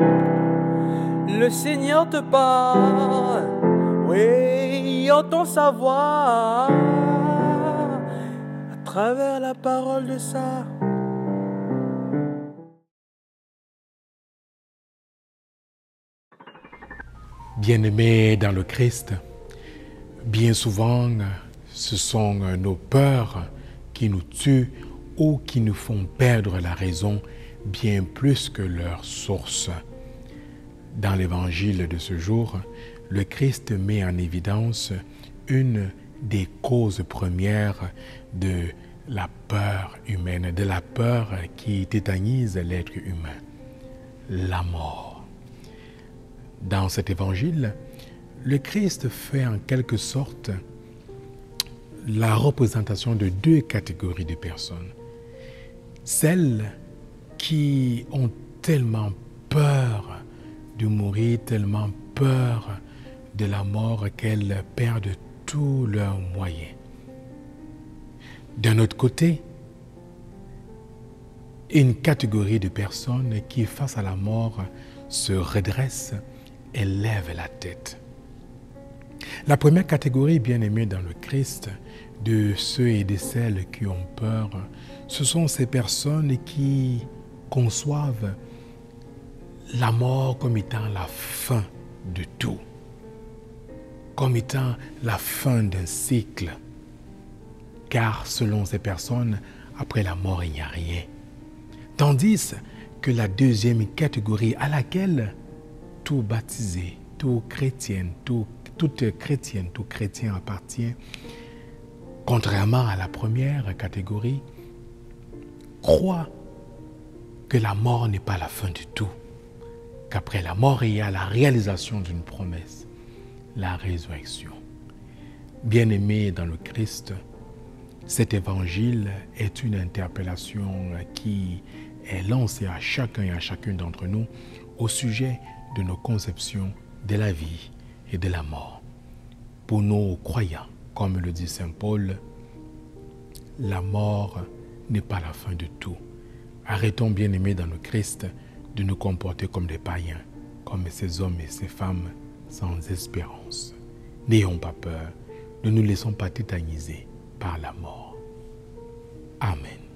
Le Seigneur te parle, oui, entend sa voix à travers la parole de ça. Bien-aimés dans le Christ, bien souvent, ce sont nos peurs qui nous tuent ou qui nous font perdre la raison bien plus que leur source. Dans l'évangile de ce jour, le Christ met en évidence une des causes premières de la peur humaine, de la peur qui tétanise l'être humain, la mort. Dans cet évangile, le Christ fait en quelque sorte la représentation de deux catégories de personnes. Celles qui ont tellement peur de mourir, tellement peur de la mort qu'elles perdent tous leurs moyens. D'un autre côté, une catégorie de personnes qui, face à la mort, se redressent élève la tête. La première catégorie, bien aimée dans le Christ, de ceux et de celles qui ont peur, ce sont ces personnes qui conçoivent la mort comme étant la fin de tout, comme étant la fin d'un cycle. Car selon ces personnes, après la mort, il n'y a rien. Tandis que la deuxième catégorie à laquelle tout baptisé, tout chrétien, tout, toute chrétienne, tout chrétien appartient, contrairement à la première catégorie, croit que la mort n'est pas la fin du tout, qu'après la mort, il y a la réalisation d'une promesse, la résurrection. Bien-aimé dans le Christ, cet évangile est une interpellation qui est lancée à chacun et à chacune d'entre nous au sujet de nos conceptions de la vie et de la mort. Pour nos croyants, comme le dit Saint Paul, la mort n'est pas la fin de tout. Arrêtons, bien aimés dans le Christ, de nous comporter comme des païens, comme ces hommes et ces femmes sans espérance. N'ayons pas peur, ne nous laissons pas tétaniser par la mort. Amen.